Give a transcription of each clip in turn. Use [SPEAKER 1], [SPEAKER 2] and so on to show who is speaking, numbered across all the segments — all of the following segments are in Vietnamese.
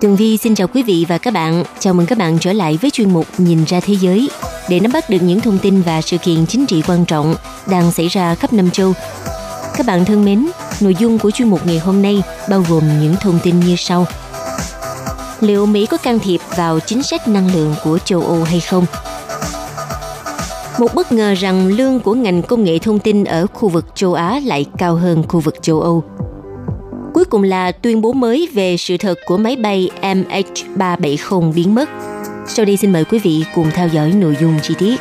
[SPEAKER 1] Tường Vi xin chào quý vị và các bạn. Chào mừng các bạn trở lại với chuyên mục Nhìn ra thế giới để nắm bắt được những thông tin và sự kiện chính trị quan trọng đang xảy ra khắp năm châu. Các bạn thân mến, nội dung của chuyên mục ngày hôm nay bao gồm những thông tin như sau. Liệu Mỹ có can thiệp vào chính sách năng lượng của châu Âu hay không? Một bất ngờ rằng lương của ngành công nghệ thông tin ở khu vực châu Á lại cao hơn khu vực châu Âu – Cuối cùng là tuyên bố mới về sự thật của máy bay MH370 biến mất. Sau đây xin mời quý vị cùng theo dõi nội dung chi tiết.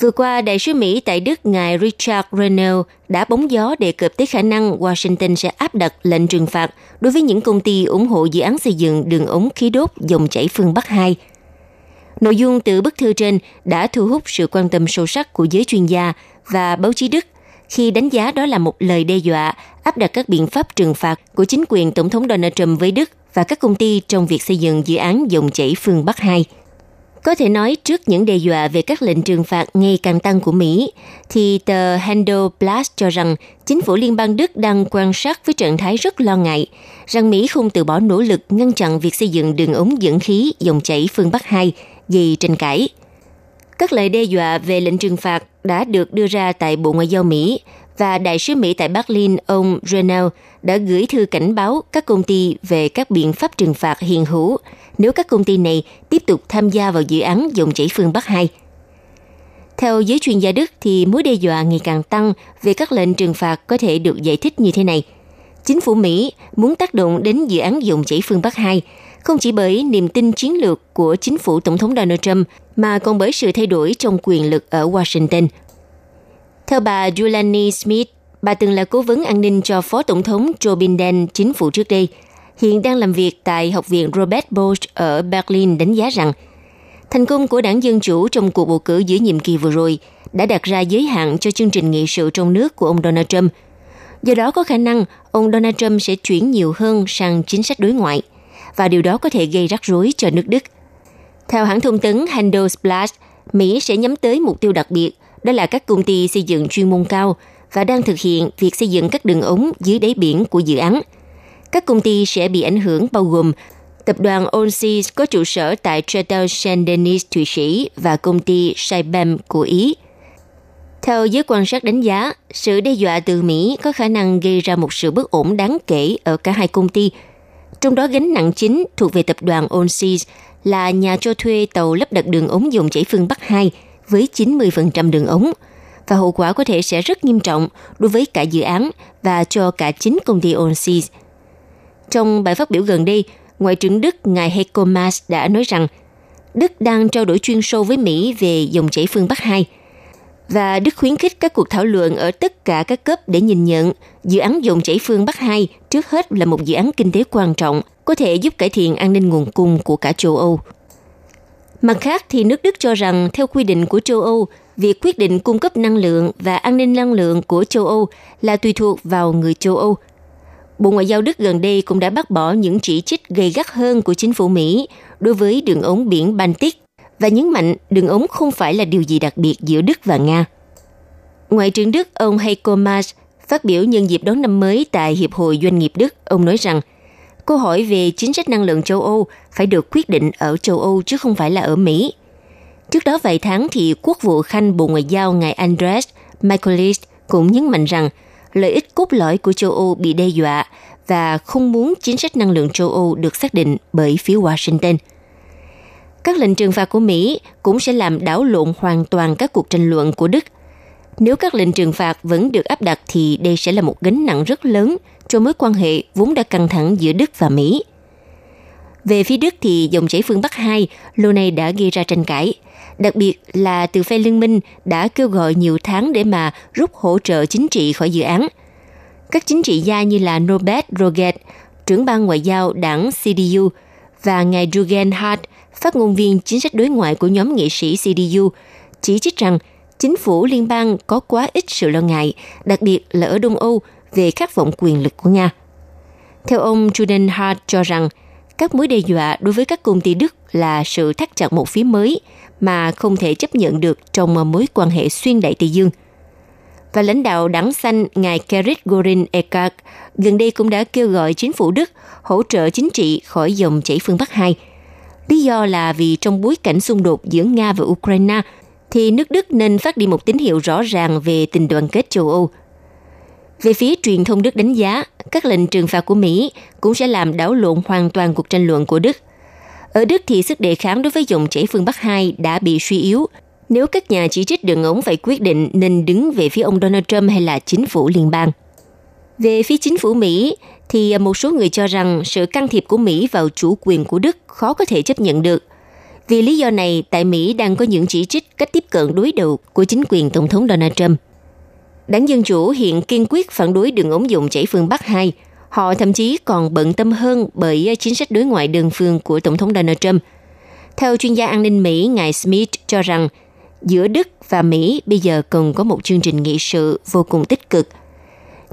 [SPEAKER 1] Vừa qua, đại sứ Mỹ tại Đức ngài Richard Renell đã bóng gió đề cập tới khả năng Washington sẽ áp đặt lệnh trừng phạt đối với những công ty ủng hộ dự án xây dựng đường ống khí đốt dòng chảy phương Bắc 2 – Nội dung từ bức thư trên đã thu hút sự quan tâm sâu sắc của giới chuyên gia và báo chí Đức khi đánh giá đó là một lời đe dọa áp đặt các biện pháp trừng phạt của chính quyền Tổng thống Donald Trump với Đức và các công ty trong việc xây dựng dự án dòng chảy phương Bắc 2. Có thể nói trước những đe dọa về các lệnh trừng phạt ngày càng tăng của Mỹ, thì tờ Handelsblatt cho rằng chính phủ liên bang Đức đang quan sát với trạng thái rất lo ngại rằng Mỹ không từ bỏ nỗ lực ngăn chặn việc xây dựng đường ống dẫn khí dòng chảy phương Bắc 2 gì tranh cãi. Các lời đe dọa về lệnh trừng phạt đã được đưa ra tại Bộ Ngoại giao Mỹ và Đại sứ Mỹ tại Berlin, ông Renell đã gửi thư cảnh báo các công ty về các biện pháp trừng phạt hiện hữu nếu các công ty này tiếp tục tham gia vào dự án dòng chảy phương Bắc 2. Theo giới chuyên gia Đức thì mối đe dọa ngày càng tăng về các lệnh trừng phạt có thể được giải thích như thế này. Chính phủ Mỹ muốn tác động đến dự án dòng chảy phương Bắc 2 không chỉ bởi niềm tin chiến lược của chính phủ Tổng thống Donald Trump, mà còn bởi sự thay đổi trong quyền lực ở Washington. Theo bà Julani Smith, bà từng là cố vấn an ninh cho Phó Tổng thống Joe Biden chính phủ trước đây, hiện đang làm việc tại Học viện Robert Bosch ở Berlin đánh giá rằng thành công của đảng Dân Chủ trong cuộc bầu cử giữa nhiệm kỳ vừa rồi đã đặt ra giới hạn cho chương trình nghị sự trong nước của ông Donald Trump. Do đó có khả năng ông Donald Trump sẽ chuyển nhiều hơn sang chính sách đối ngoại – và điều đó có thể gây rắc rối cho nước Đức. Theo hãng thông tấn Handelsblatt, Mỹ sẽ nhắm tới mục tiêu đặc biệt, đó là các công ty xây dựng chuyên môn cao và đang thực hiện việc xây dựng các đường ống dưới đáy biển của dự án. Các công ty sẽ bị ảnh hưởng bao gồm tập đoàn Onsis có trụ sở tại Tretel Denis Thụy Sĩ và công ty Saipem của Ý. Theo giới quan sát đánh giá, sự đe dọa từ Mỹ có khả năng gây ra một sự bất ổn đáng kể ở cả hai công ty – trong đó gánh nặng chính thuộc về tập đoàn Onseas là nhà cho thuê tàu lắp đặt đường ống dòng chảy phương Bắc 2 với 90% đường ống và hậu quả có thể sẽ rất nghiêm trọng đối với cả dự án và cho cả chính công ty Onseas. Trong bài phát biểu gần đây, Ngoại trưởng Đức ngài Heiko Maas đã nói rằng Đức đang trao đổi chuyên sâu với Mỹ về dòng chảy phương Bắc 2 – và Đức khuyến khích các cuộc thảo luận ở tất cả các cấp để nhìn nhận dự án dòng chảy phương Bắc 2 trước hết là một dự án kinh tế quan trọng, có thể giúp cải thiện an ninh nguồn cung của cả châu Âu. Mặt khác thì nước Đức cho rằng theo quy định của châu Âu, việc quyết định cung cấp năng lượng và an ninh năng lượng của châu Âu là tùy thuộc vào người châu Âu. Bộ Ngoại giao Đức gần đây cũng đã bác bỏ những chỉ trích gây gắt hơn của chính phủ Mỹ đối với đường ống biển Baltic và nhấn mạnh đường ống không phải là điều gì đặc biệt giữa Đức và Nga. Ngoại trưởng Đức ông Heiko Maas phát biểu nhân dịp đón năm mới tại Hiệp hội Doanh nghiệp Đức, ông nói rằng câu hỏi về chính sách năng lượng châu Âu phải được quyết định ở châu Âu chứ không phải là ở Mỹ. Trước đó vài tháng thì Quốc vụ Khanh Bộ Ngoại giao ngài Andres Michaelis cũng nhấn mạnh rằng lợi ích cốt lõi của châu Âu bị đe dọa và không muốn chính sách năng lượng châu Âu được xác định bởi phía Washington – các lệnh trừng phạt của Mỹ cũng sẽ làm đảo lộn hoàn toàn các cuộc tranh luận của Đức. Nếu các lệnh trừng phạt vẫn được áp đặt thì đây sẽ là một gánh nặng rất lớn cho mối quan hệ vốn đã căng thẳng giữa Đức và Mỹ. Về phía Đức thì dòng chảy phương Bắc 2 lâu nay đã gây ra tranh cãi. Đặc biệt là từ phe liên minh đã kêu gọi nhiều tháng để mà rút hỗ trợ chính trị khỏi dự án. Các chính trị gia như là Norbert Roget, trưởng ban ngoại giao đảng CDU, và ngài Jürgen Hart, phát ngôn viên chính sách đối ngoại của nhóm nghị sĩ CDU, chỉ trích rằng chính phủ liên bang có quá ít sự lo ngại, đặc biệt là ở Đông Âu, về khát vọng quyền lực của Nga. Theo ông Jürgen Hart cho rằng, các mối đe dọa đối với các công ty Đức là sự thắt chặt một phía mới mà không thể chấp nhận được trong mối quan hệ xuyên đại Tây Dương. Và lãnh đạo đảng xanh ngài Gerrit Gorin Eckart gần đây cũng đã kêu gọi chính phủ Đức hỗ trợ chính trị khỏi dòng chảy phương Bắc 2. Lý do là vì trong bối cảnh xung đột giữa Nga và Ukraine thì nước Đức nên phát đi một tín hiệu rõ ràng về tình đoàn kết châu Âu. Về phía truyền thông Đức đánh giá, các lệnh trừng phạt của Mỹ cũng sẽ làm đảo lộn hoàn toàn cuộc tranh luận của Đức. Ở Đức thì sức đề kháng đối với dòng chảy phương Bắc 2 đã bị suy yếu nếu các nhà chỉ trích đường ống phải quyết định nên đứng về phía ông Donald Trump hay là chính phủ liên bang. Về phía chính phủ Mỹ, thì một số người cho rằng sự can thiệp của Mỹ vào chủ quyền của Đức khó có thể chấp nhận được. Vì lý do này, tại Mỹ đang có những chỉ trích cách tiếp cận đối đầu của chính quyền Tổng thống Donald Trump. Đảng Dân Chủ hiện kiên quyết phản đối đường ống dụng chảy phương Bắc 2. Họ thậm chí còn bận tâm hơn bởi chính sách đối ngoại đơn phương của Tổng thống Donald Trump. Theo chuyên gia an ninh Mỹ, ngài Smith cho rằng giữa Đức và Mỹ bây giờ cần có một chương trình nghị sự vô cùng tích cực –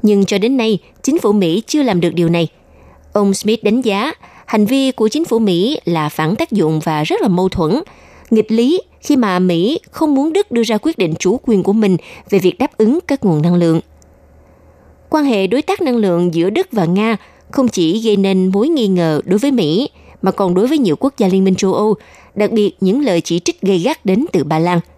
[SPEAKER 1] nhưng cho đến nay, chính phủ Mỹ chưa làm được điều này. Ông Smith đánh giá hành vi của chính phủ Mỹ là phản tác dụng và rất là mâu thuẫn, nghịch lý khi mà Mỹ không muốn Đức đưa ra quyết định chủ quyền của mình về việc đáp ứng các nguồn năng lượng. Quan hệ đối tác năng lượng giữa Đức và Nga không chỉ gây nên mối nghi ngờ đối với Mỹ, mà còn đối với nhiều quốc gia Liên minh châu Âu, đặc biệt những lời chỉ trích gây gắt đến từ Ba Lan –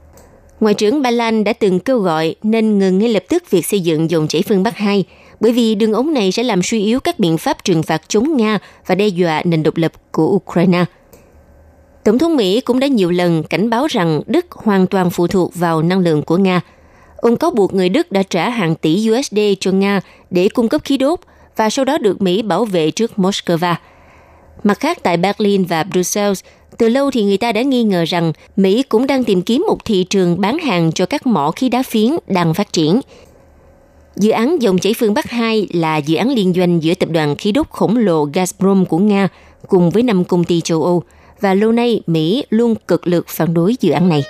[SPEAKER 1] Ngoại trưởng Ba Lan đã từng kêu gọi nên ngừng ngay lập tức việc xây dựng dòng chảy phương Bắc 2, bởi vì đường ống này sẽ làm suy yếu các biện pháp trừng phạt chống Nga và đe dọa nền độc lập của Ukraine. Tổng thống Mỹ cũng đã nhiều lần cảnh báo rằng Đức hoàn toàn phụ thuộc vào năng lượng của Nga. Ông cáo buộc người Đức đã trả hàng tỷ USD cho Nga để cung cấp khí đốt và sau đó được Mỹ bảo vệ trước Moscow. Mặt khác tại Berlin và Brussels, từ lâu thì người ta đã nghi ngờ rằng Mỹ cũng đang tìm kiếm một thị trường bán hàng cho các mỏ khí đá phiến đang phát triển. Dự án dòng chảy phương Bắc 2 là dự án liên doanh giữa tập đoàn khí đốt khổng lồ Gazprom của Nga cùng với năm công ty châu Âu, và lâu nay Mỹ luôn cực lực phản đối dự án này.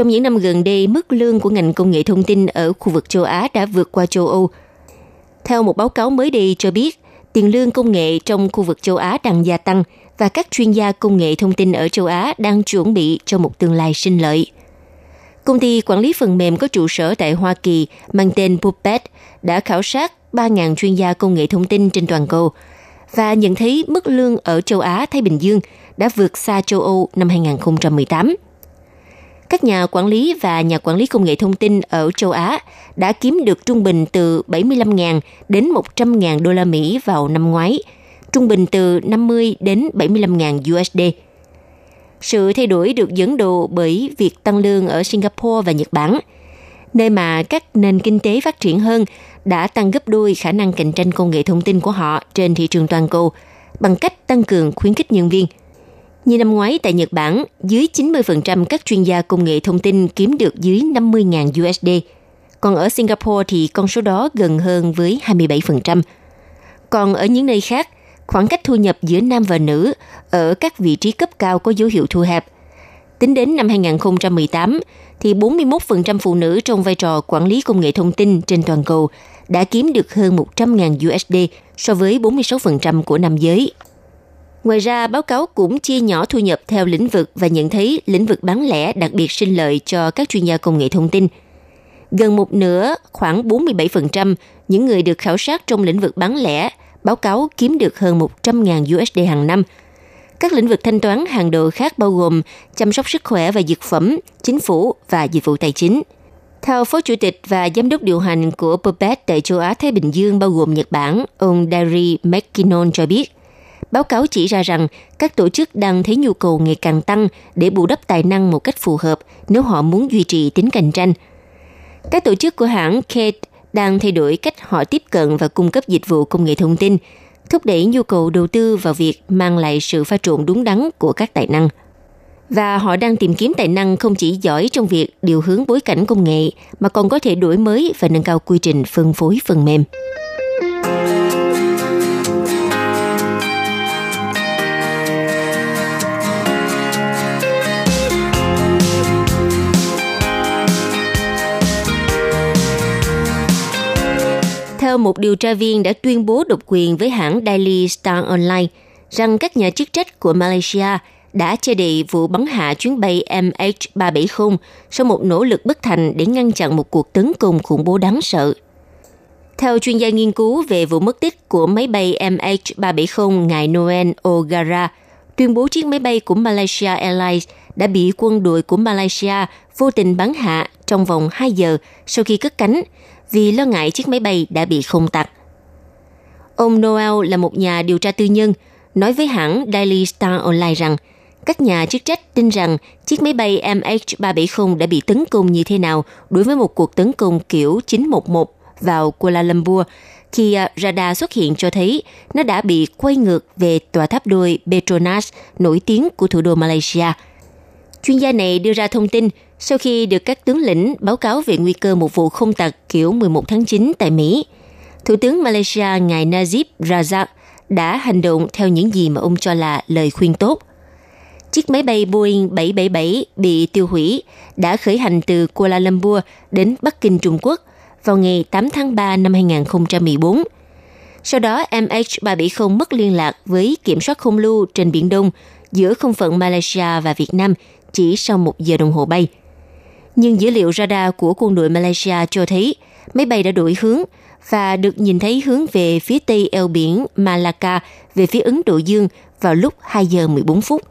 [SPEAKER 1] Trong những năm gần đây, mức lương của ngành công nghệ thông tin ở khu vực châu Á đã vượt qua châu Âu. Theo một báo cáo mới đây cho biết, tiền lương công nghệ trong khu vực châu Á đang gia tăng và các chuyên gia công nghệ thông tin ở châu Á đang chuẩn bị cho một tương lai sinh lợi. Công ty quản lý phần mềm có trụ sở tại Hoa Kỳ mang tên Puppet đã khảo sát 3.000 chuyên gia công nghệ thông tin trên toàn cầu và nhận thấy mức lương ở châu Á Thái Bình Dương đã vượt xa châu Âu năm 2018 các nhà quản lý và nhà quản lý công nghệ thông tin ở châu Á đã kiếm được trung bình từ 75.000 đến 100.000 đô la Mỹ vào năm ngoái, trung bình từ 50 đến 75.000 USD. Sự thay đổi được dẫn đầu bởi việc tăng lương ở Singapore và Nhật Bản, nơi mà các nền kinh tế phát triển hơn đã tăng gấp đôi khả năng cạnh tranh công nghệ thông tin của họ trên thị trường toàn cầu bằng cách tăng cường khuyến khích nhân viên – như năm ngoái tại Nhật Bản, dưới 90% các chuyên gia công nghệ thông tin kiếm được dưới 50.000 USD. Còn ở Singapore thì con số đó gần hơn với 27%. Còn ở những nơi khác, khoảng cách thu nhập giữa nam và nữ ở các vị trí cấp cao có dấu hiệu thu hẹp. Tính đến năm 2018, thì 41% phụ nữ trong vai trò quản lý công nghệ thông tin trên toàn cầu đã kiếm được hơn 100.000 USD so với 46% của nam giới. Ngoài ra, báo cáo cũng chia nhỏ thu nhập theo lĩnh vực và nhận thấy lĩnh vực bán lẻ đặc biệt sinh lợi cho các chuyên gia công nghệ thông tin. Gần một nửa, khoảng 47% những người được khảo sát trong lĩnh vực bán lẻ báo cáo kiếm được hơn 100.000 USD hàng năm. Các lĩnh vực thanh toán hàng đầu khác bao gồm chăm sóc sức khỏe và dược phẩm, chính phủ và dịch vụ tài chính. Theo Phó Chủ tịch và Giám đốc điều hành của Puppet tại châu Á-Thái Bình Dương bao gồm Nhật Bản, ông Dari McKinnon cho biết, Báo cáo chỉ ra rằng các tổ chức đang thấy nhu cầu ngày càng tăng để bù đắp tài năng một cách phù hợp nếu họ muốn duy trì tính cạnh tranh. Các tổ chức của hãng Kate đang thay đổi cách họ tiếp cận và cung cấp dịch vụ công nghệ thông tin, thúc đẩy nhu cầu đầu tư vào việc mang lại sự pha trộn đúng đắn của các tài năng. Và họ đang tìm kiếm tài năng không chỉ giỏi trong việc điều hướng bối cảnh công nghệ, mà còn có thể đổi mới và nâng cao quy trình phân phối phần mềm. Một điều tra viên đã tuyên bố độc quyền với hãng Daily Star Online rằng các nhà chức trách của Malaysia đã che đậy vụ bắn hạ chuyến bay MH370 sau một nỗ lực bất thành để ngăn chặn một cuộc tấn công khủng bố đáng sợ. Theo chuyên gia nghiên cứu về vụ mất tích của máy bay MH370 ngài Noel O'Gara, tuyên bố chiếc máy bay của Malaysia Airlines đã bị quân đội của Malaysia vô tình bắn hạ trong vòng 2 giờ sau khi cất cánh vì lo ngại chiếc máy bay đã bị không tặc. Ông Noel là một nhà điều tra tư nhân, nói với hãng Daily Star Online rằng các nhà chức trách tin rằng chiếc máy bay MH370 đã bị tấn công như thế nào đối với một cuộc tấn công kiểu 911 vào Kuala Lumpur khi à, radar xuất hiện cho thấy nó đã bị quay ngược về tòa tháp đôi Petronas nổi tiếng của thủ đô Malaysia. Chuyên gia này đưa ra thông tin sau khi được các tướng lĩnh báo cáo về nguy cơ một vụ không tặc kiểu 11 tháng 9 tại Mỹ. Thủ tướng Malaysia ngài Najib Razak đã hành động theo những gì mà ông cho là lời khuyên tốt. Chiếc máy bay Boeing 777 bị tiêu hủy đã khởi hành từ Kuala Lumpur đến Bắc Kinh Trung Quốc vào ngày 8 tháng 3 năm 2014. Sau đó, MH370 mất liên lạc với kiểm soát không lưu trên Biển Đông giữa không phận Malaysia và Việt Nam chỉ sau một giờ đồng hồ bay. Nhưng dữ liệu radar của quân đội Malaysia cho thấy máy bay đã đổi hướng và được nhìn thấy hướng về phía tây eo biển Malacca về phía Ấn Độ Dương vào lúc 2 giờ 14 phút.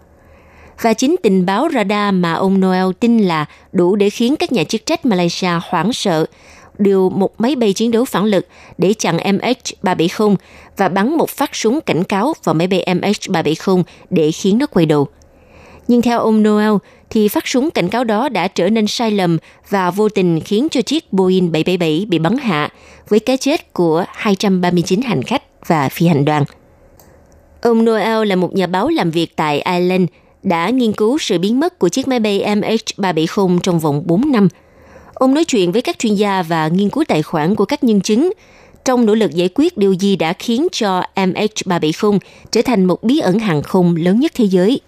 [SPEAKER 1] Và chính tình báo radar mà ông Noel tin là đủ để khiến các nhà chức trách Malaysia hoảng sợ điều một máy bay chiến đấu phản lực để chặn MH370 và bắn một phát súng cảnh cáo vào máy bay MH370 để khiến nó quay đầu. Nhưng theo ông Noel, thì phát súng cảnh cáo đó đã trở nên sai lầm và vô tình khiến cho chiếc Boeing 777 bị bắn hạ với cái chết của 239 hành khách và phi hành đoàn. Ông Noel là một nhà báo làm việc tại Ireland, đã nghiên cứu sự biến mất của chiếc máy bay MH370 trong vòng 4 năm. Ông nói chuyện với các chuyên gia và nghiên cứu tài khoản của các nhân chứng trong nỗ lực giải quyết điều gì đã khiến cho MH370 trở thành một bí ẩn hàng không lớn nhất thế giới.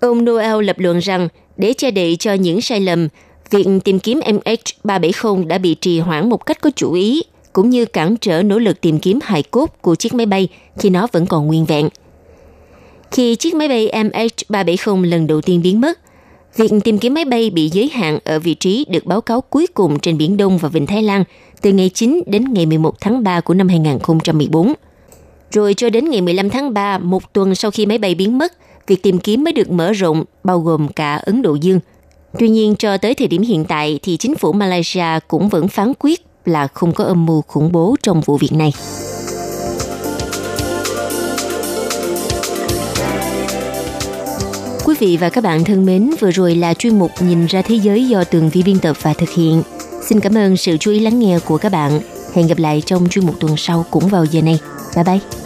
[SPEAKER 1] Ông Noel lập luận rằng để che đậy cho những sai lầm, việc tìm kiếm MH370 đã bị trì hoãn một cách có chủ ý, cũng như cản trở nỗ lực tìm kiếm hài cốt của chiếc máy bay khi nó vẫn còn nguyên vẹn. Khi chiếc máy bay MH370 lần đầu tiên biến mất, việc tìm kiếm máy bay bị giới hạn ở vị trí được báo cáo cuối cùng trên Biển Đông và Vịnh Thái Lan từ ngày 9 đến ngày 11 tháng 3 của năm 2014. Rồi cho đến ngày 15 tháng 3, một tuần sau khi máy bay biến mất, việc tìm kiếm mới được mở rộng, bao gồm cả Ấn Độ Dương. Tuy nhiên, cho tới thời điểm hiện tại thì chính phủ Malaysia cũng vẫn phán quyết là không có âm mưu khủng bố trong vụ việc này. Quý vị và các bạn thân mến, vừa rồi là chuyên mục Nhìn ra thế giới do Tường Vi biên tập và thực hiện. Xin cảm ơn sự chú ý lắng nghe của các bạn. Hẹn gặp lại trong chuyên mục tuần sau cũng vào giờ này. Bye bye!